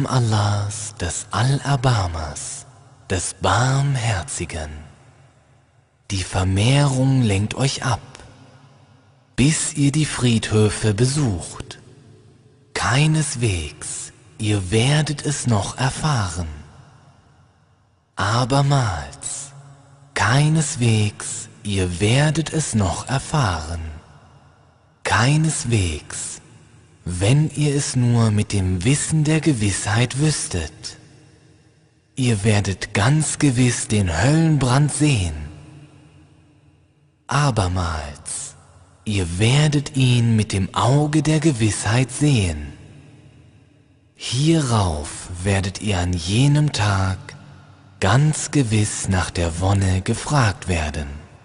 Namen Allahs, des Allerbarmers, des Barmherzigen. Die Vermehrung lenkt euch ab, bis ihr die Friedhöfe besucht. Keineswegs, ihr werdet es noch erfahren. Abermals, keineswegs, ihr werdet es noch erfahren. Keineswegs, wenn ihr es nur mit dem Wissen der Gewissheit wüsstet. Ihr werdet ganz gewiss den Höllenbrand sehen. Abermals, ihr werdet ihn mit dem Auge der Gewissheit sehen. Hierauf werdet ihr an jenem Tag ganz gewiss nach der Wonne gefragt werden.